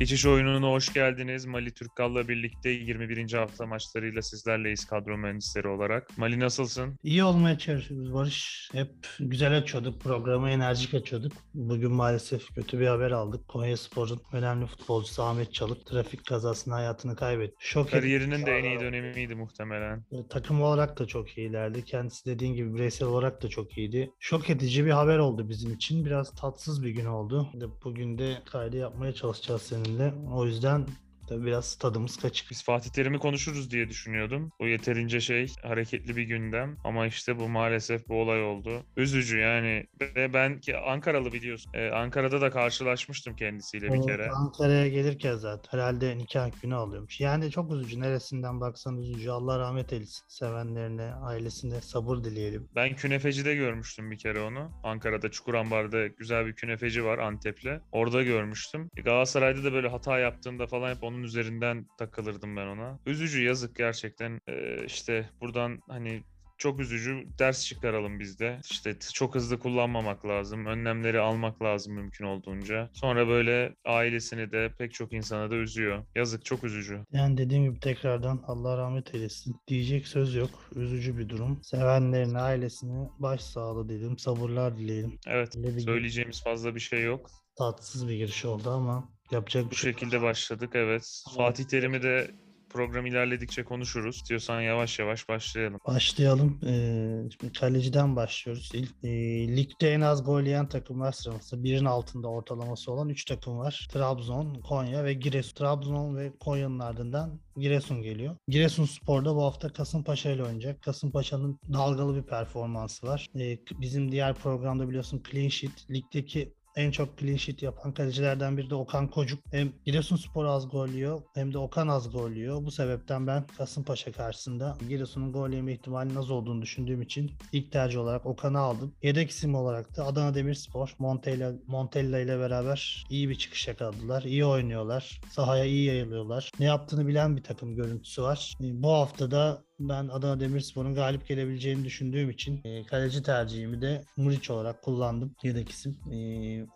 Geçiş oyununa hoş geldiniz. Mali Türkkal'la birlikte 21. hafta maçlarıyla sizlerleyiz kadro mühendisleri olarak. Mali nasılsın? İyi olmaya çalışıyoruz Barış. Hep güzel açıyorduk. Programı enerjik açıyorduk. Bugün maalesef kötü bir haber aldık. Konya Spor'un önemli futbolcusu Ahmet Çalık trafik kazasında hayatını kaybetti. Şok Kariyerinin de en iyi dönemiydi muhtemelen. E, Takım olarak da çok iyilerdi. Kendisi dediğin gibi bireysel olarak da çok iyiydi. Şok edici bir haber oldu bizim için. Biraz tatsız bir gün oldu. Bugün de kaydı yapmaya çalışacağız seninle. O yüzden Tabii biraz tadımız kaçık. Biz Fatih Terim'i konuşuruz diye düşünüyordum. O yeterince şey hareketli bir gündem ama işte bu maalesef bu olay oldu. Üzücü yani ve ben ki Ankaralı biliyorsun. Ee, Ankara'da da karşılaşmıştım kendisiyle bir kere. Ankara'ya gelirken zaten herhalde nikah günü alıyormuş. Yani çok üzücü. Neresinden baksan üzücü. Allah rahmet eylesin. Sevenlerine, ailesine sabır dileyelim. Ben künefecide görmüştüm bir kere onu. Ankara'da Çukurambar'da güzel bir künefeci var Antep'le. Orada görmüştüm. Galatasaray'da da böyle hata yaptığında falan hep onun üzerinden takılırdım ben ona. Üzücü yazık gerçekten. Ee, işte buradan hani çok üzücü ders çıkaralım biz de. İşte çok hızlı kullanmamak lazım. Önlemleri almak lazım mümkün olduğunca. Sonra böyle ailesini de pek çok insana da üzüyor. Yazık çok üzücü. Yani dediğim gibi tekrardan Allah rahmet eylesin. Diyecek söz yok. Üzücü bir durum. Sevenlerine, ailesine başsağlığı dileyelim. Sabırlar dileyelim. Evet söyleyeceğimiz fazla bir şey yok. tatsız bir giriş oldu ama yapacak Bu bir şey yok. şekilde başladık evet. Fatih Terim'i de program ilerledikçe konuşuruz. İstiyorsan yavaş yavaş başlayalım. Başlayalım. Ee, şimdi kaleciden başlıyoruz. İlk, e, ligde en az gol yiyen takımlar sıralaması. Birin altında ortalaması olan 3 takım var. Trabzon, Konya ve Giresun. Trabzon ve Konya'nın ardından Giresun geliyor. Giresun Spor'da bu hafta Kasımpaşa ile oynayacak. Kasımpaşa'nın dalgalı bir performansı var. Ee, bizim diğer programda biliyorsun clean sheet. Ligdeki en çok clean sheet yapan kalecilerden biri de Okan Kocuk. Hem Giresunspor az gol yiyor hem de Okan az gol yiyor. Bu sebepten ben Kasımpaşa karşısında Giresun'un gol yeme ihtimalinin az olduğunu düşündüğüm için ilk tercih olarak Okan'ı aldım. Yedek isim olarak da Adana Demirspor Montella, Montella ile beraber iyi bir çıkış yakaladılar. İyi oynuyorlar. Sahaya iyi yayılıyorlar. Ne yaptığını bilen bir takım görüntüsü var. Bu hafta da ben Adana Demirspor'un galip gelebileceğini düşündüğüm için e, kaleci tercihimi de Muriç olarak kullandım. Yedek isim. E,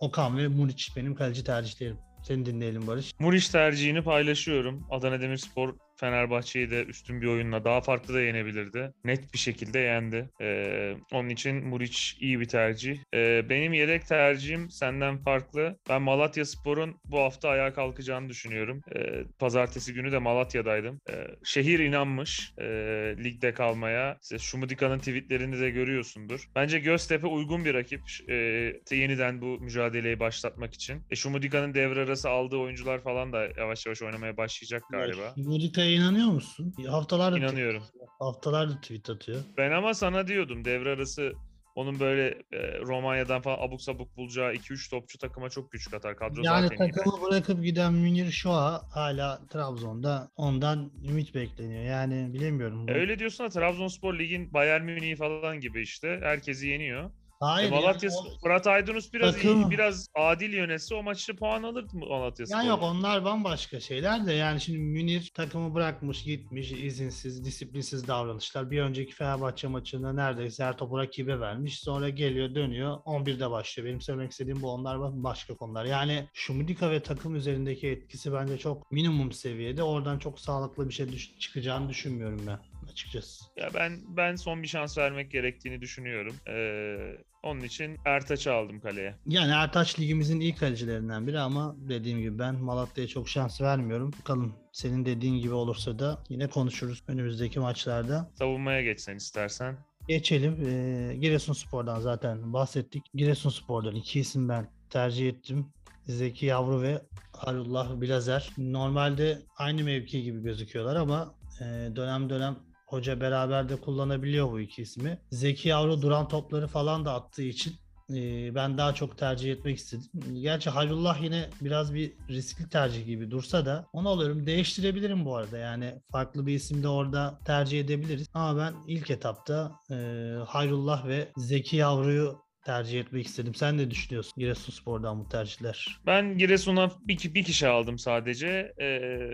Okan ve Muriç benim kaleci tercihlerim. Seni dinleyelim Barış. Muriç tercihini paylaşıyorum. Adana Demirspor Fenerbahçe'yi de üstün bir oyunla daha farklı da yenebilirdi. Net bir şekilde yendi. Ee, onun için Muriç iyi bir tercih. Ee, benim yedek tercihim senden farklı. Ben Malatya Spor'un bu hafta ayağa kalkacağını düşünüyorum. Ee, pazartesi günü de Malatya'daydım. Ee, şehir inanmış e, ligde kalmaya. İşte Şumudika'nın tweetlerini de görüyorsundur. Bence Göztepe uygun bir rakip. E, yeniden bu mücadeleyi başlatmak için. E, Şumudika'nın devre arası aldığı oyuncular falan da yavaş yavaş oynamaya başlayacak galiba. Murika'ya inanıyor musun? Haftalardır İnanıyorum. haftalardır tweet atıyor. Ben ama sana diyordum devre arası onun böyle e, Romanya'dan falan abuk sabuk bulacağı 2-3 topçu takıma çok güç katar. Kadro Yani zaten iyi. takımı bırakıp giden Münir Şoa hala Trabzon'da ondan ümit bekleniyor. Yani bilemiyorum. E, öyle diyorsun da Trabzonspor ligin Bayern Münih'i falan gibi işte. Herkesi yeniyor. Hayır. E, Malatya, yani o- Fırat Aydınus biraz Takım- iyi, biraz adil yönetse o maçta puan alırdı mı Malatya Spor? Ya yok onlar bambaşka şeyler de yani şimdi Münir takımı bırakmış gitmiş izinsiz disiplinsiz davranışlar. Bir önceki Fenerbahçe maçında neredeyse her topu rakibe vermiş. Sonra geliyor dönüyor 11'de başlıyor. Benim söylemek istediğim bu onlar başka konular. Yani Şumidika ve takım üzerindeki etkisi bence çok minimum seviyede. Oradan çok sağlıklı bir şey düş- çıkacağını düşünmüyorum ben açıkçası. Ya ben ben son bir şans vermek gerektiğini düşünüyorum. Ee, onun için Ertaç'ı aldım kaleye. Yani Ertaç ligimizin ilk kalecilerinden biri ama dediğim gibi ben Malatya'ya çok şans vermiyorum. Bakalım senin dediğin gibi olursa da yine konuşuruz önümüzdeki maçlarda. Savunmaya geçsen istersen. Geçelim. Ee, Giresunspor'dan zaten bahsettik. Giresunspor'dan iki isim ben tercih ettim. Zeki Yavru ve Harullah Bilazer. Normalde aynı mevki gibi gözüküyorlar ama e, dönem dönem hoca beraber de kullanabiliyor bu iki ismi. Zeki Yavru duran topları falan da attığı için e, ben daha çok tercih etmek istedim. Gerçi Hayrullah yine biraz bir riskli tercih gibi dursa da onu alıyorum. Değiştirebilirim bu arada. Yani farklı bir isim de orada tercih edebiliriz. Ama ben ilk etapta e, Hayrullah ve Zeki Yavru'yu tercih etmek istedim. Sen ne düşünüyorsun Giresunspor'dan bu tercihler? Ben Giresun'a bir, bir kişi aldım sadece. Ee,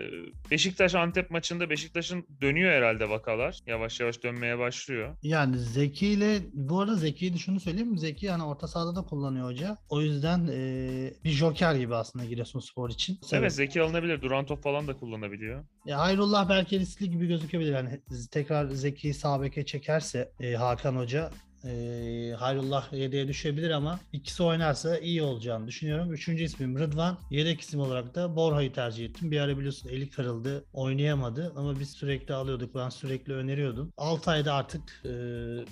Beşiktaş Antep maçında Beşiktaş'ın dönüyor herhalde vakalar. Yavaş yavaş dönmeye başlıyor. Yani Zeki ile bu arada Zeki'yi de şunu söyleyeyim? Zeki hani orta sahada da kullanıyor hoca. O yüzden eee, bir joker gibi aslında Giresunspor için. Evet Zeki alınabilir. Duran top falan da kullanabiliyor. Ya Hayrullah belki riskli gibi gözükebilir. Yani tekrar Zeki'yi sağ beke çekerse e, Hakan Hoca e, Hayrullah yedeğe düşebilir ama ikisi oynarsa iyi olacağını düşünüyorum. Üçüncü ismim Rıdvan. Yedek isim olarak da Borha'yı tercih ettim. Bir ara biliyorsun eli kırıldı. Oynayamadı ama biz sürekli alıyorduk. Ben sürekli öneriyordum. Altay'da artık e,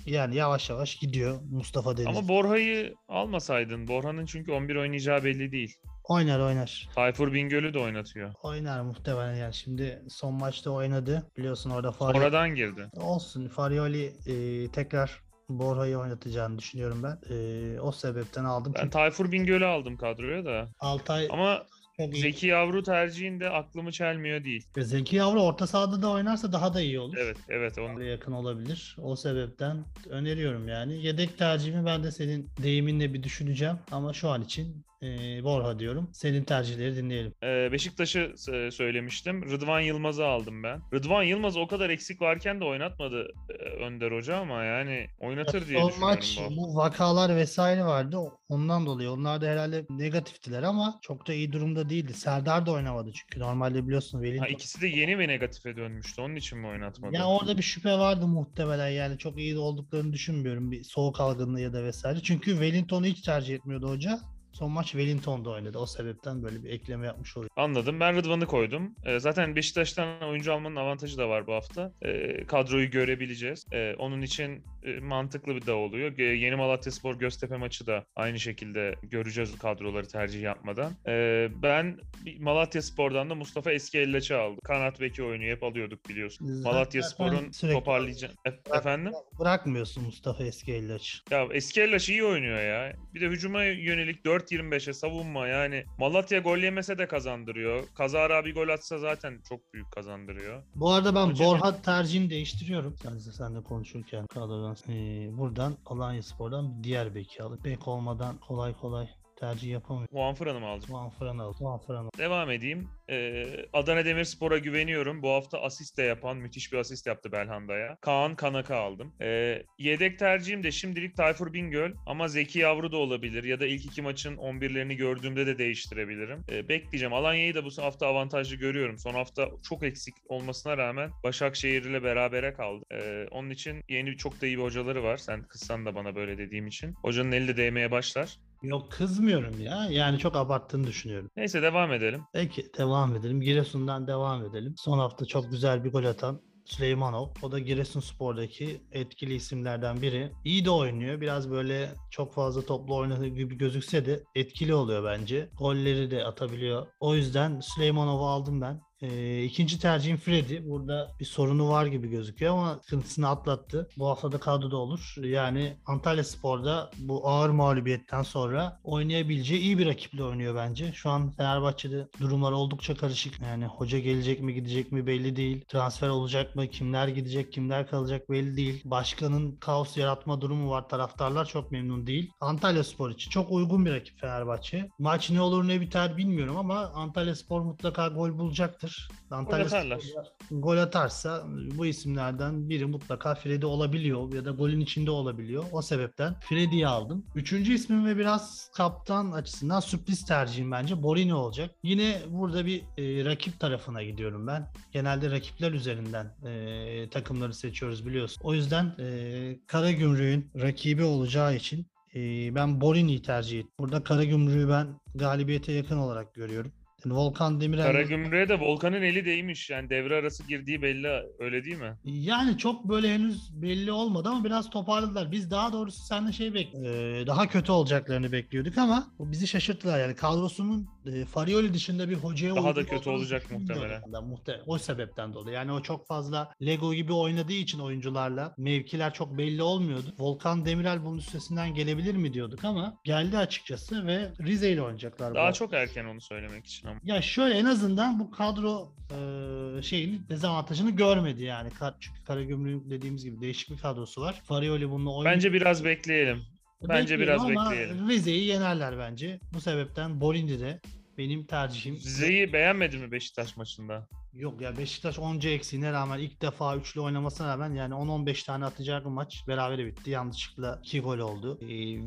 yani yavaş yavaş gidiyor Mustafa Deniz. Ama Borha'yı almasaydın. Borha'nın çünkü 11 oynayacağı belli değil. oynar oynar. Tayfur Bingöl'ü de oynatıyor. Oynar muhtemelen yani. Şimdi son maçta oynadı. Biliyorsun orada Fari... Sonradan girdi. Olsun. Farioli e, tekrar Borha'yı oynatacağını düşünüyorum ben. E, o sebepten aldım. Ben Çünkü Tayfur Bingöl'ü aldım kadroya da. Altay Ama çok iyi. Zeki Yavru tercihinde aklımı çelmiyor değil. Zeki Yavru orta sahada da oynarsa daha da iyi olur. Evet, evet. Onu... Yakın olabilir. O sebepten öneriyorum yani. Yedek tercihimi ben de senin deyiminle bir düşüneceğim. Ama şu an için e, Borha diyorum. Senin tercihleri dinleyelim. Ee, Beşiktaş'ı e, söylemiştim. Rıdvan Yılmaz'ı aldım ben. Rıdvan Yılmaz o kadar eksik varken de oynatmadı e, Önder Hoca ama yani oynatır diye Son düşünüyorum maç bu vakalar vesaire vardı. Ondan dolayı. Onlar da herhalde negatiftiler ama çok da iyi durumda değildi. Serdar da oynamadı çünkü. Normalde biliyorsun Ha, Wellington ikisi de yeni ve negatife dönmüştü. Onun için mi oynatmadı? Ya orada bir şüphe vardı muhtemelen yani çok iyi olduklarını düşünmüyorum bir soğuk algınlığı ya da vesaire. Çünkü Wellington'u hiç tercih etmiyordu hoca. Son maç Wellington'da oynadı. O sebepten böyle bir ekleme yapmış oluyor. Anladım. Ben Rıdvan'ı koydum. Ee, zaten Beşiktaş'tan oyuncu almanın avantajı da var bu hafta. Ee, kadroyu görebileceğiz. Ee, onun için e, mantıklı bir da oluyor. Ee, Yeni Malatyaspor Göztepe maçı da aynı şekilde göreceğiz kadroları tercih yapmadan. Ee, ben Malatyaspor'dan da Mustafa Eskielleç'i aldım. Kanat beki oynuyor. Hep alıyorduk biliyorsun. Zaten Malatyaspor'un sürekli- toparlayacağını... E- efendim? Bırakmıyorsun Mustafa Eskielleç. Ya Eskielleş iyi oynuyor ya. Bir de hücuma yönelik 4-25'e savunma yani. Malatya gol yemese de kazandırıyor. Kazara bir gol atsa zaten çok büyük kazandırıyor. Bu arada ben Hoca- Borha tercihini değiştiriyorum. De, sen de konuşurken kadrodan ee, buradan Alanya Spor'dan bir diğer beki alıp bek olmadan kolay kolay tercih yapamıyorum. Juan Fıran'ı mı alacağım? Juan Fran aldım. Juan Fran aldım. Devam edeyim. Ee, Adana Demirspor'a güveniyorum. Bu hafta asist de yapan müthiş bir asist yaptı Belhanda'ya. Kaan Kanaka aldım. Ee, yedek tercihim de şimdilik Tayfur Bingöl ama Zeki Yavru da olabilir ya da ilk iki maçın 11'lerini gördüğümde de değiştirebilirim. Ee, bekleyeceğim. Alanya'yı da bu hafta avantajlı görüyorum. Son hafta çok eksik olmasına rağmen Başakşehir ile berabere kaldı. Ee, onun için yeni çok da iyi bir hocaları var. Sen kızsan da bana böyle dediğim için. Hocanın eli de değmeye başlar. Yok kızmıyorum ya. Yani çok abarttığını düşünüyorum. Neyse devam edelim. Peki devam edelim. Giresun'dan devam edelim. Son hafta çok güzel bir gol atan Süleymanov. O da Giresunspor'daki etkili isimlerden biri. İyi de oynuyor. Biraz böyle çok fazla toplu oynadığı gibi gözükse de etkili oluyor bence. Golleri de atabiliyor. O yüzden Süleymanov'u aldım ben. Ee, ikinci tercihim Freddy. Burada bir sorunu var gibi gözüküyor ama sıkıntısını atlattı. Bu hafta da kadroda olur. Yani Antalya Spor'da bu ağır mağlubiyetten sonra oynayabileceği iyi bir rakiple oynuyor bence. Şu an Fenerbahçe'de durumlar oldukça karışık. Yani hoca gelecek mi gidecek mi belli değil. Transfer olacak mı? Kimler gidecek kimler kalacak belli değil. Başkanın kaos yaratma durumu var. Taraftarlar çok memnun değil. Antalya Spor için çok uygun bir rakip Fenerbahçe. Maç ne olur ne biter bilmiyorum ama Antalya Spor mutlaka gol bulacaktır. Antalya atarlar. Spor gol atarsa bu isimlerden biri mutlaka Freddy olabiliyor ya da golün içinde olabiliyor. O sebepten Freddy'yi aldım. Üçüncü ismim ve biraz kaptan açısından sürpriz tercihim bence Borini olacak. Yine burada bir e, rakip tarafına gidiyorum ben. Genelde rakipler üzerinden e, takımları seçiyoruz biliyorsun. O yüzden e, Karagümrük'ün rakibi olacağı için e, ben Borini'yi tercih ettim. Burada Karagümrük'ü ben galibiyete yakın olarak görüyorum. Yani Volkan Demirel Karagümrük'e de Volkan'ın eli değmiş. Yani devre arası girdiği belli öyle değil mi? Yani çok böyle henüz belli olmadı ama biraz toparladılar. Biz daha doğrusu seninle şey bek e, daha kötü olacaklarını bekliyorduk ama bizi şaşırttılar yani kadrosunun e, Farioli dışında bir hocaya Daha da kötü olacak muhtemelen. ben. Muhte- o sebepten dolayı. Yani o çok fazla Lego gibi oynadığı için oyuncularla mevkiler çok belli olmuyordu. Volkan Demirel bunun üstesinden gelebilir mi diyorduk ama geldi açıkçası ve Rize ile oynayacaklar. bu Daha hafta. çok erken onu söylemek için ama. Ya şöyle en azından bu kadro e, şeyin dezavantajını görmedi yani. Çünkü Karagümrük'ün dediğimiz gibi değişik bir kadrosu var. Farioli bununla oynuyor. Bence biraz bekleyelim. Bence Bekleyelim biraz ama bekleyelim. Rize'yi yenerler bence. Bu sebepten Bolindi de benim tercihim. Rize'yi beğenmedin mi Beşiktaş maçında? Yok ya Beşiktaş onca eksiğine rağmen ilk defa üçlü oynamasına rağmen yani 10-15 tane atacak bir maç berabere bitti. Yanlışlıkla 2 gol oldu. Ee,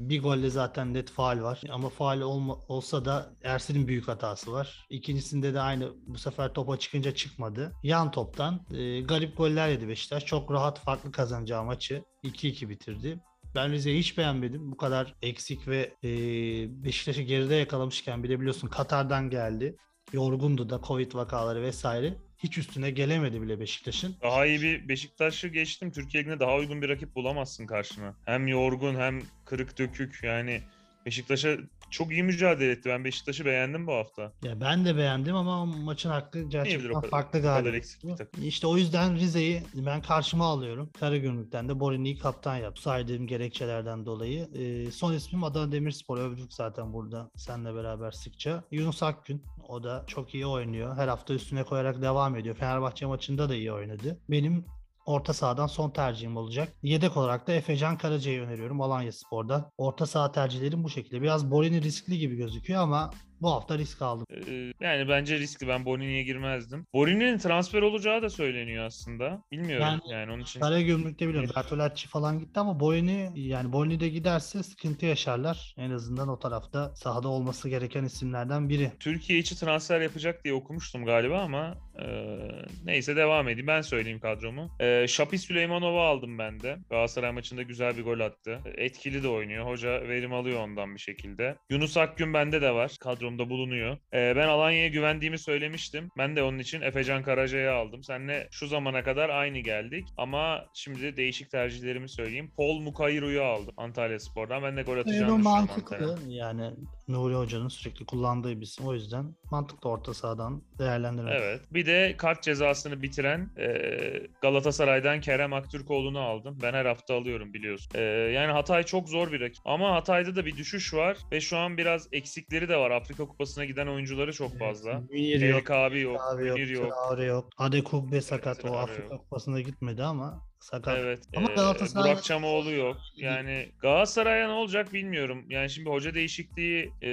bir golle zaten net faal var. Ama faal olma, olsa da Ersin'in büyük hatası var. İkincisinde de aynı bu sefer topa çıkınca çıkmadı. Yan toptan e, garip goller yedi Beşiktaş. Çok rahat farklı kazanacağı maçı 2-2 bitirdi. Ben Rize'yi hiç beğenmedim. Bu kadar eksik ve e, Beşiktaş'ı geride yakalamışken bile biliyorsun Katar'dan geldi. Yorgundu da Covid vakaları vesaire. Hiç üstüne gelemedi bile Beşiktaş'ın. Daha iyi bir Beşiktaş'ı geçtim. Türkiye Ligi'nde daha uygun bir rakip bulamazsın karşına. Hem yorgun hem kırık dökük yani Beşiktaş'a çok iyi mücadele etti. Ben Beşiktaş'ı beğendim bu hafta. Ya ben de beğendim ama maçın hakkı o gerçekten kadar- farklı galiba. İşte o yüzden Rize'yi ben karşıma alıyorum. Karagümrük'ten de Borini'yi kaptan yaptı. Saydığım gerekçelerden dolayı. Ee, son ismim Adana Demirspor. Övdük zaten burada seninle beraber sıkça. Yunus Akgün. O da çok iyi oynuyor. Her hafta üstüne koyarak devam ediyor. Fenerbahçe maçında da iyi oynadı. Benim orta sahadan son tercihim olacak. Yedek olarak da Efecan Karaca'yı öneriyorum Alanya Spor'dan. Orta saha tercihlerim bu şekilde. Biraz Borini riskli gibi gözüküyor ama bu hafta risk aldım. Ee, yani bence riskli. Ben Bonini'ye girmezdim. Bonini'nin transfer olacağı da söyleniyor aslında. Bilmiyorum Yani- yani, onun için. Karagümrük'te biliyorum Bertolacci falan gitti ama Boyni yani Boyni de giderse sıkıntı yaşarlar. En azından o tarafta sahada olması gereken isimlerden biri. Türkiye içi transfer yapacak diye okumuştum galiba ama e, neyse devam edeyim. Ben söyleyeyim kadromu. E, Şapi Süleymanov'u aldım ben de. Galatasaray maçında güzel bir gol attı. Etkili de oynuyor. Hoca verim alıyor ondan bir şekilde. Yunus Akgün bende de var. Kadromda bulunuyor. E, ben Alanya'ya güvendiğimi söylemiştim. Ben de onun için Efecan Karaca'yı aldım. Seninle şu zamana kadar aynı geldik. Ama şimdi değişik tercihlerimi söyleyeyim. Paul Mukairu'yu aldım Antalya Spor'dan. Ben de gol atacağını düşünüyorum mantıklı. Yani Nuri Hoca'nın sürekli kullandığı bir isim. O yüzden mantıklı orta sahadan değerlendirmek. Evet. Bir de kart cezasını bitiren e, Galatasaray'dan Kerem Aktürkoğlu'nu aldım. Ben her hafta alıyorum biliyorsun. E, yani Hatay çok zor bir rakip. Ama Hatay'da da bir düşüş var ve şu an biraz eksikleri de var. Afrika Kupası'na giden oyuncuları çok fazla. Münir yok. Abi yok, Traore yok. Münir yok. Traore yok. Adekugbe sakat. o Traore Afrika yok. Kupası'na gitmedi ama sakat. Evet. Ama e, Galatasaray- Burak Çamoğlu yok. Yani Galatasaray'a ne olacak bilmiyorum. Yani şimdi hoca değişikliği e,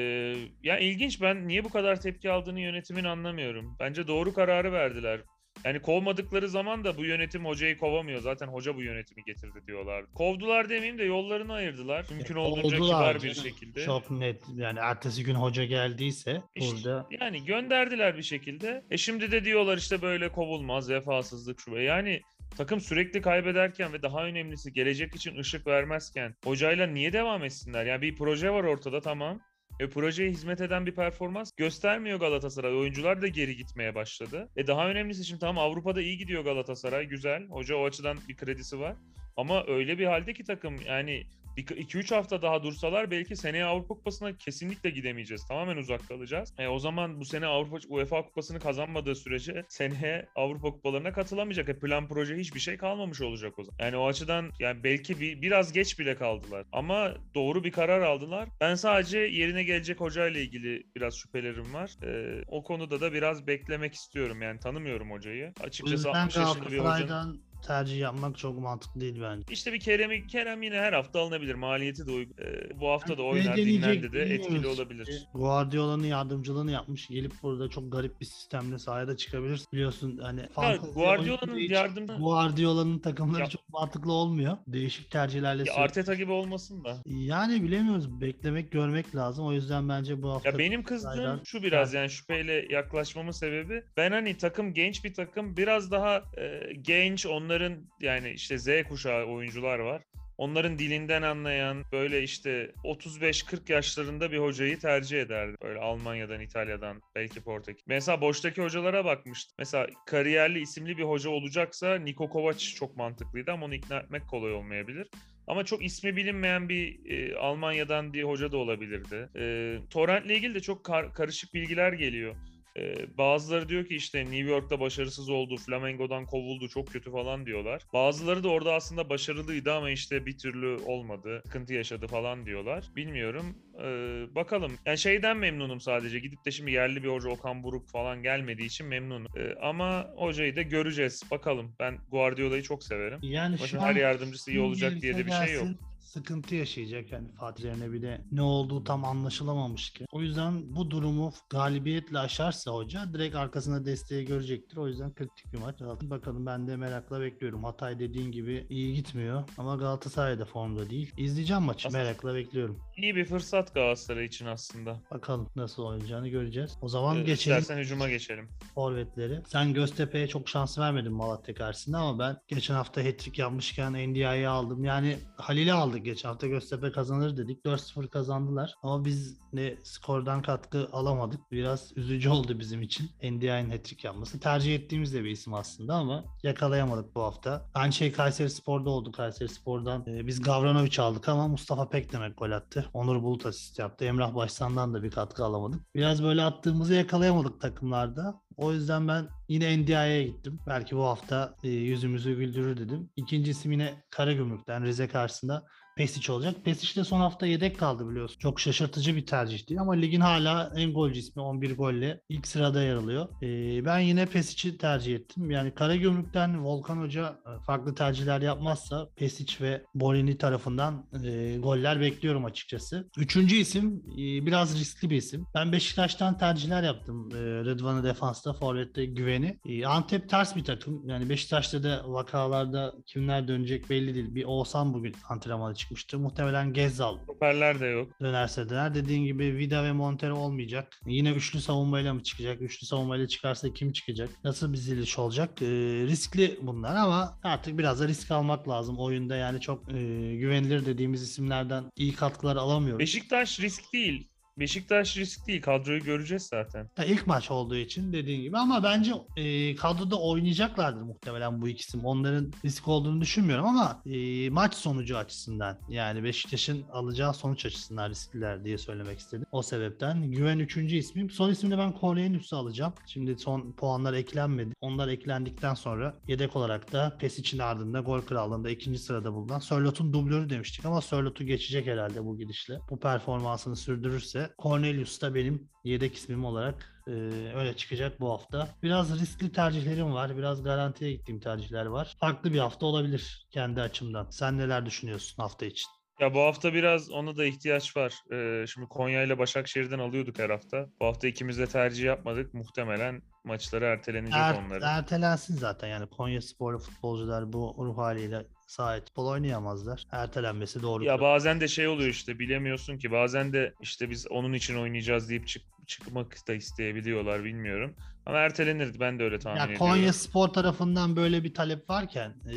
ya ilginç ben niye bu kadar tepki aldığını yönetimin anlamıyorum. Bence doğru kararı verdiler. Yani kovmadıkları zaman da bu yönetim hocayı kovamıyor. Zaten hoca bu yönetimi getirdi diyorlar. Kovdular demeyeyim de yollarını ayırdılar. Mümkün olduğunca Oldular kibar bir şekilde. Çok net. Yani ertesi gün hoca geldiyse İşte, burada Yani gönderdiler bir şekilde. E şimdi de diyorlar işte böyle kovulmaz, vefasızlık şu. Yani takım sürekli kaybederken ve daha önemlisi gelecek için ışık vermezken hocayla niye devam etsinler? Yani bir proje var ortada tamam. E projeye hizmet eden bir performans göstermiyor Galatasaray. Oyuncular da geri gitmeye başladı. E daha önemlisi şimdi tamam Avrupa'da iyi gidiyor Galatasaray. Güzel. Hoca o açıdan bir kredisi var. Ama öyle bir halde ki takım yani 2-3 hafta daha dursalar belki seneye Avrupa Kupası'na kesinlikle gidemeyeceğiz. Tamamen uzak kalacağız. E, o zaman bu sene Avrupa UEFA Kupası'nı kazanmadığı sürece seneye Avrupa Kupalarına katılamayacak. E, plan proje hiçbir şey kalmamış olacak o zaman. Yani o açıdan yani belki bir, biraz geç bile kaldılar. Ama doğru bir karar aldılar. Ben sadece yerine gelecek hocayla ilgili biraz şüphelerim var. E, o konuda da biraz beklemek istiyorum. Yani tanımıyorum hocayı. Açıkçası yüzden 60 yaşında bir hocanın tercih yapmak çok mantıklı değil bence. işte bir Kerem, Kerem yine her hafta alınabilir. Maliyeti de uygun. Ee, bu hafta da oynar, dinlendi de etkili olabilir. Guardiola'nın yardımcılığını yapmış. Gelip burada çok garip bir sistemle sahaya çıkabilir. Biliyorsun hani fantezi Guardiola'nın yardımı- Guardiola'nın takımları Ya- çok mantıklı olmuyor. Değişik tercihlerle Ya Arteta gibi olmasın da. Yani bilemiyoruz. Beklemek, görmek lazım. O yüzden bence bu hafta Ya benim kızdığım Galatasaray'dan- şu biraz yani şüpheyle yaklaşmamın sebebi ben hani takım genç bir takım biraz daha e, genç onların yani işte Z kuşağı oyuncular var. Onların dilinden anlayan böyle işte 35-40 yaşlarında bir hocayı tercih ederdi. Böyle Almanya'dan, İtalya'dan, belki Portekiz. Mesela boştaki hocalara bakmıştım. Mesela kariyerli isimli bir hoca olacaksa Niko Kovac çok mantıklıydı ama onu ikna etmek kolay olmayabilir. Ama çok ismi bilinmeyen bir e, Almanya'dan bir hoca da olabilirdi. E, Torrent'le ilgili de çok kar- karışık bilgiler geliyor. E, bazıları diyor ki işte New York'ta başarısız oldu, Flamengo'dan kovuldu, çok kötü falan diyorlar. Bazıları da orada aslında başarılıydı ama işte bir türlü olmadı, sıkıntı yaşadı falan diyorlar. Bilmiyorum. E, bakalım. Yani şeyden memnunum sadece. Gidip de şimdi yerli bir hoca Okan Buruk falan gelmediği için memnunum. E, ama hocayı da göreceğiz. Bakalım. Ben Guardiola'yı çok severim. yani an her yardımcısı iyi olacak diye de bir şey yok. Sıkıntı yaşayacak. Yani Fatih üzerine bir de ne olduğu tam anlaşılamamış ki. O yüzden bu durumu galibiyetle aşarsa hoca direkt arkasında desteği görecektir. O yüzden kritik bir maç. Bakalım ben de merakla bekliyorum. Hatay dediğin gibi iyi gitmiyor ama Galatasaray da formda değil. İzleyeceğim maçı Aslında- merakla bekliyorum. İyi bir fırsat Galatasaray için aslında. Bakalım nasıl oynayacağını göreceğiz. O zaman Ee, geçelim İstersen hücuma geçelim. forvetleri. Sen Göztepe'ye çok şans vermedin Malatya karşısında ama ben geçen hafta hat-trick yapmışken NDI'yi aldım. Yani Halil'i aldık geçen hafta Göztepe kazanır dedik. 4-0 kazandılar. Ama biz de skordan katkı alamadık. Biraz üzücü oldu bizim için NDI'nin hat-trick yapması. Tercih ettiğimiz de bir isim aslında ama yakalayamadık bu hafta. Aynı şey Kayseri Spor'da oldu. Kayseri Spor'dan e, biz Gavranovic aldık ama Mustafa Pekdemek gol attı. Onur Bulut asist yaptı. Emrah Başsan'dan da bir katkı alamadık. Biraz böyle attığımızı yakalayamadık takımlarda. O yüzden ben yine NDI'ye gittim. Belki bu hafta e, yüzümüzü güldürür dedim. İkinci isim yine Karagümrük'ten Rize karşısında Pesic olacak. Pesic de son hafta yedek kaldı biliyorsun. Çok şaşırtıcı bir tercihti ama ligin hala en golcü ismi 11 golle ilk sırada yer alıyor. Ee, ben yine Pesic'i tercih ettim. Yani Karagümrük'ten Volkan Hoca e, farklı tercihler yapmazsa Pesic ve Bolini tarafından e, goller bekliyorum açıkçası. Üçüncü isim e, biraz riskli bir isim. Ben Beşiktaş'tan tercihler yaptım. E, Rıdvan'ı defansta, Forvet'te güveni. E, Antep ters bir takım. Yani Beşiktaş'ta da vakalarda kimler dönecek belli değil. Bir Oğuzhan bugün antrenmana çıkmıştı. Muhtemelen Gezzal Stoperler de yok. dönerse döner. Dediğin gibi Vida ve Montero olmayacak. Yine üçlü savunmayla mı çıkacak? Üçlü savunmayla çıkarsa kim çıkacak? Nasıl bir ziliş olacak? Ee, riskli bunlar ama artık biraz da risk almak lazım oyunda. Yani çok e, güvenilir dediğimiz isimlerden iyi katkılar alamıyoruz. Beşiktaş risk değil. Beşiktaş risk değil. Kadroyu göreceğiz zaten. Ya ilk maç olduğu için dediğin gibi ama bence e, kadroda oynayacaklardır muhtemelen bu ikisim. Onların risk olduğunu düşünmüyorum ama e, maç sonucu açısından yani Beşiktaş'ın alacağı sonuç açısından riskliler diye söylemek istedim. O sebepten Güven üçüncü ismim. Son ismini ben Cornelius'u alacağım. Şimdi son puanlar eklenmedi. Onlar eklendikten sonra yedek olarak da Pesic'in ardında gol krallığında ikinci sırada bulunan Sörlot'un dublörü demiştik ama Sörlot'u geçecek herhalde bu gidişle. Bu performansını sürdürürse Cornelius da benim yedek ismim olarak e, öyle çıkacak bu hafta. Biraz riskli tercihlerim var. Biraz garantiye gittiğim tercihler var. Farklı bir hafta olabilir kendi açımdan. Sen neler düşünüyorsun hafta için? Ya bu hafta biraz ona da ihtiyaç var. Ee, şimdi Konya ile Başakşehir'den alıyorduk her hafta. Bu hafta ikimiz de tercih yapmadık. Muhtemelen maçları ertelenecek Er, onların. ertelensin zaten yani Konya sporlu futbolcular bu ruh haliyle sahip futbol oynayamazlar. Ertelenmesi doğru. Ya bazen de şey oluyor işte bilemiyorsun ki bazen de işte biz onun için oynayacağız deyip çık çıkmak da isteyebiliyorlar bilmiyorum. Ama ertelenirdi ben de öyle tahmin Ya ediyorum. Konya Spor tarafından böyle bir talep varken e,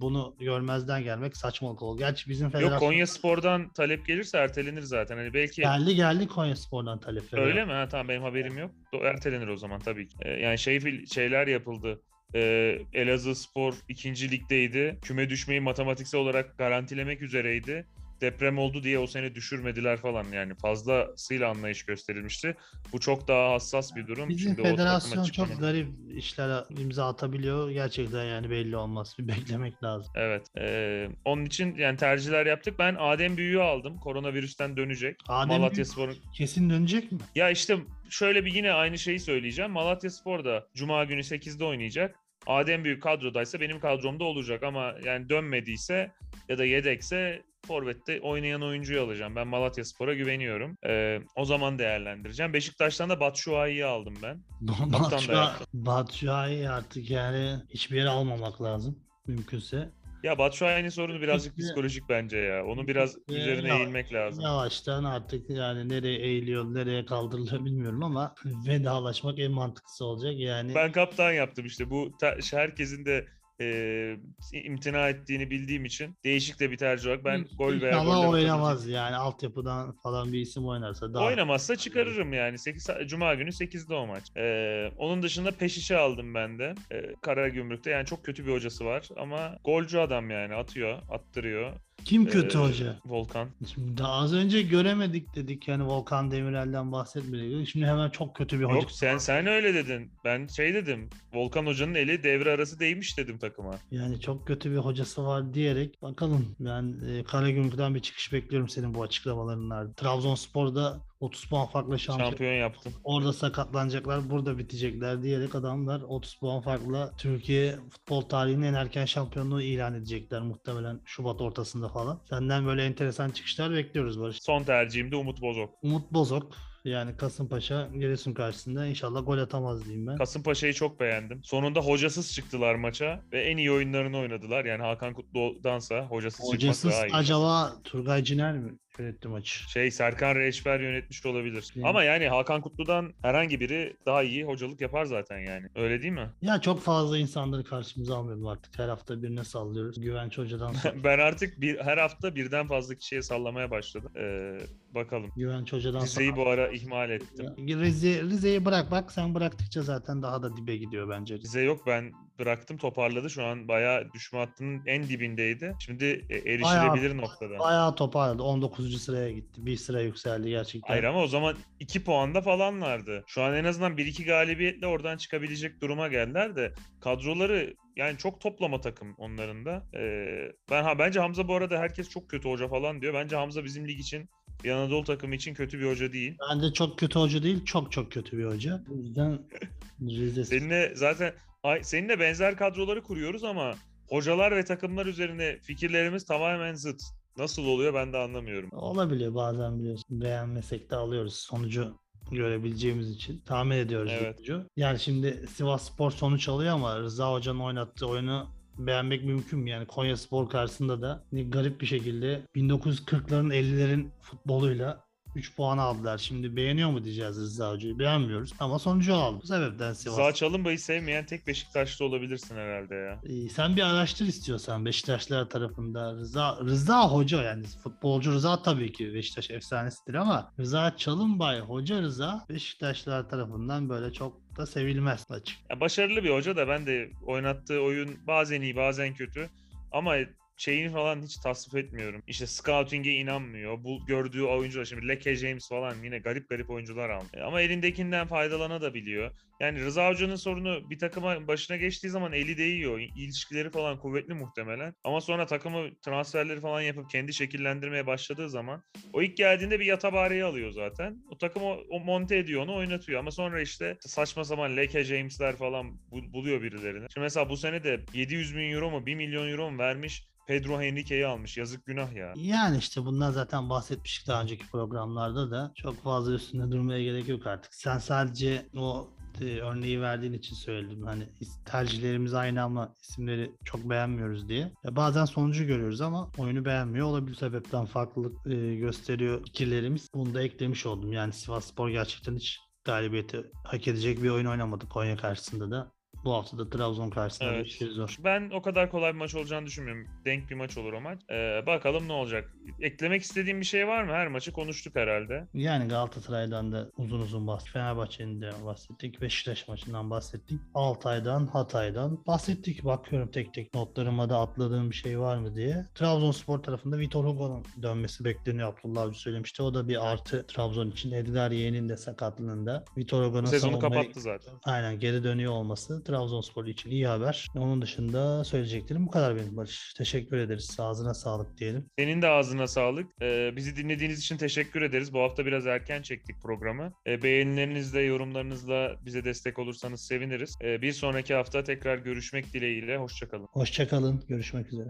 bunu görmezden gelmek saçmalık olur. Gerçi bizim federasyon Yok Konya Spor'dan talep gelirse ertelenir zaten. Hani belki geldi geldi Konya Spor'dan talep. öyle mi? Ha, tamam benim haberim yok. Ertelenir o zaman tabii ki. Ee, yani şey şeyler yapıldı. Ee, Elazığ Spor ikinci ligdeydi. Küme düşmeyi matematiksel olarak garantilemek üzereydi. Deprem oldu diye o sene düşürmediler falan yani fazlasıyla anlayış gösterilmişti. Bu çok daha hassas bir durum. Bizim Şimdi federasyon çok açıklama- garip işlere imza atabiliyor. Gerçekten yani belli olmaz. Bir beklemek lazım. Evet. Ee, onun için yani tercihler yaptık. Ben Adem Büyük'ü aldım. Koronavirüsten dönecek. Adem Malatya Spor'un kesin dönecek mi? Ya işte şöyle bir yine aynı şeyi söyleyeceğim. Malatya Spor da Cuma günü 8'de oynayacak. Adem Büyük kadrodaysa benim kadromda olacak ama yani dönmediyse ya da yedekse Forvet'te oynayan oyuncuyu alacağım. Ben Malatya Spor'a güveniyorum. Ee, o zaman değerlendireceğim. Beşiktaş'tan da Batshuayi'yi aldım ben. Batshuayi artık yani hiçbir yere almamak lazım mümkünse. Ya Batshuayi'nin sorunu birazcık psikolojik bence ya. Onu biraz üzerine ya- eğilmek lazım. Yavaştan artık yani nereye eğiliyor, nereye kaldırılıyor bilmiyorum ama vedalaşmak en mantıklısı olacak. Yani Ben kaptan yaptım işte. Bu herkesin de e, imtina ettiğini bildiğim için değişik de bir tercih olarak ben gol veya goller oynamaz yani altyapıdan falan bir isim oynarsa daha Oynamazsa çıkarırım yani. 8 Cuma günü 8'de o maç. Ee, onun dışında Peşiş'i aldım ben de. Ee, Karagümrük'te yani çok kötü bir hocası var ama golcü adam yani atıyor, attırıyor. Kim kötü Ee, hoca? Volkan. Şimdi daha az önce göremedik dedik yani Volkan Demirel'den bahsetmedik. Şimdi hemen çok kötü bir hoca. Yok sen sen öyle dedin. Ben şey dedim. Volkan Hoca'nın eli devre arası değmiş dedim takıma. Yani çok kötü bir hocası var diyerek bakalım ben e, Karagümrük'ten bir çıkış bekliyorum senin bu açıklamalarının ardından. Trabzonspor'da 30 puan farklı şampiyon. Şampiyon yaptın. Orada sakatlanacaklar, burada bitecekler diyerek adamlar 30 puan farklı Türkiye futbol tarihinin en erken şampiyonluğu ilan edecekler muhtemelen Şubat ortasında falan. Senden böyle enteresan çıkışlar bekliyoruz Barış. Son tercihim de Umut Bozok. Umut Bozok yani Kasımpaşa Giresun karşısında inşallah gol atamaz diyeyim ben. Kasımpaşa'yı çok beğendim. Sonunda hocasız çıktılar maça ve en iyi oyunlarını oynadılar. Yani Hakan Kutlu'dansa hocasız, Hocasız çıkmak daha iyi. acaba Turgay Ciner mi yönetti maçı? Şey Serkan Reçber yönetmiş olabilir. Yani- Ama yani Hakan Kutlu'dan herhangi biri daha iyi hocalık yapar zaten yani. Öyle değil mi? Ya çok fazla insanları karşımıza almıyorum artık. Her hafta birine sallıyoruz. Güvenç Hoca'dan ben artık bir her hafta birden fazla kişiye sallamaya başladım. Ee, bakalım. Güvenç Hoca'dan Rize'yi sonra. bu ara ihmal ettim. Rize, Rize'yi bırak bak sen bıraktıkça zaten daha da dibe gidiyor bence. Rize yok ben bıraktım toparladı. Şu an bayağı düşme hattının en dibindeydi. Şimdi e, erişilebilir noktada. Bayağı toparladı. 19. sıraya gitti. Bir sıra yükseldi gerçekten. Hayır ama o zaman 2 puanda falanlardı. Şu an en azından 1-2 galibiyetle oradan çıkabilecek duruma geldiler de kadroları yani çok toplama takım onların da. Ee, ben ha bence Hamza bu arada herkes çok kötü hoca falan diyor. Bence Hamza bizim lig için bir Anadolu takımı için kötü bir hoca değil. Bence çok kötü hoca değil. Çok çok kötü bir hoca. O yüzden Rize Seninle zaten ay, seninle benzer kadroları kuruyoruz ama hocalar ve takımlar üzerine fikirlerimiz tamamen zıt. Nasıl oluyor ben de anlamıyorum. olabiliyor bazen biliyorsun. Beğenmesek de alıyoruz. Sonucu görebileceğimiz için tahmin ediyoruz Evet. sonucu. Yani şimdi Sivas Spor sonuç alıyor ama Rıza Hoca'nın oynattığı oyunu beğenmek mümkün mü? Yani Konya Spor karşısında da garip bir şekilde 1940'ların 50'lerin futboluyla 3 puan aldılar. Şimdi beğeniyor mu diyeceğiz Rıza Hoca'yı? Beğenmiyoruz ama sonucu aldı. Bu sebepten Sivas. Rıza Çalınbay'ı sevmeyen tek Beşiktaşlı olabilirsin herhalde ya. Ee, Sen bir araştır istiyorsan Beşiktaşlar tarafında Rıza Rıza Hoca yani futbolcu Rıza tabii ki Beşiktaş efsanesidir ama Rıza Çalınbay Hoca Rıza Beşiktaşlar tarafından böyle çok da sevilmez açık. Ya başarılı bir hoca da ben de oynattığı oyun bazen iyi bazen kötü ama şeyini falan hiç tasvip etmiyorum. İşte scouting'e inanmıyor. Bu gördüğü oyuncular şimdi Leke James falan yine garip garip oyuncular almış. Ama elindekinden faydalanabiliyor. Yani Rıza Hoca'nın sorunu bir takıma başına geçtiği zaman eli değiyor. İlişkileri falan kuvvetli muhtemelen. Ama sonra takımı transferleri falan yapıp kendi şekillendirmeye başladığı zaman o ilk geldiğinde bir yatabareyi alıyor zaten. O takım o, monte ediyor onu oynatıyor. Ama sonra işte saçma sapan Leke James'ler falan bu- buluyor birilerini. Şimdi mesela bu sene de 700 bin euro mu 1 milyon euro mu vermiş Pedro Henrique'yi almış. Yazık günah ya. Yani işte bundan zaten bahsetmiştik daha önceki programlarda da çok fazla üstünde durmaya gerek yok artık. Sen sadece o e, örneği verdiğin için söyledim. Hani tercihlerimiz aynı ama isimleri çok beğenmiyoruz diye. Ya bazen sonucu görüyoruz ama oyunu beğenmiyor olabilir. Sebepten farklılık e, gösteriyor fikirlerimiz. Bunu da eklemiş oldum. Yani Sivas Spor gerçekten hiç galibiyeti hak edecek bir oyun oynamadı Konya karşısında da. Bu hafta da Trabzon karşısında Evet. bir işleri zor. Ben o kadar kolay bir maç olacağını düşünmüyorum. Denk bir maç olur o maç. Ee, bakalım ne olacak. Eklemek istediğim bir şey var mı? Her maçı konuştuk herhalde. Yani Galatasaray'dan da uzun uzun bahsettik. Fenerbahçe'nin de bahsettik. Beşiktaş maçından bahsettik. Altay'dan, Hatay'dan bahsettik. Bakıyorum tek tek notlarıma da atladığım bir şey var mı diye. Trabzonspor tarafında Vitor Hugo'nun dönmesi bekleniyor. Abdullah Avcı söylemişti. O da bir artı Trabzon için. Edgar Yeğen'in de sakatlığında. Vitor Hugo'nun Sezonu savunmayı- kapattı zaten. Aynen geri dönüyor olması Trabzonspor için iyi haber. Onun dışında söyleyeceklerim bu kadar benim Barış. Teşekkür ederiz. Ağzına sağlık diyelim. Senin de ağzına sağlık. Ee, bizi dinlediğiniz için teşekkür ederiz. Bu hafta biraz erken çektik programı. Ee, beğenilerinizle, yorumlarınızla bize destek olursanız seviniriz. Ee, bir sonraki hafta tekrar görüşmek dileğiyle. Hoşçakalın. Hoşçakalın. Görüşmek üzere.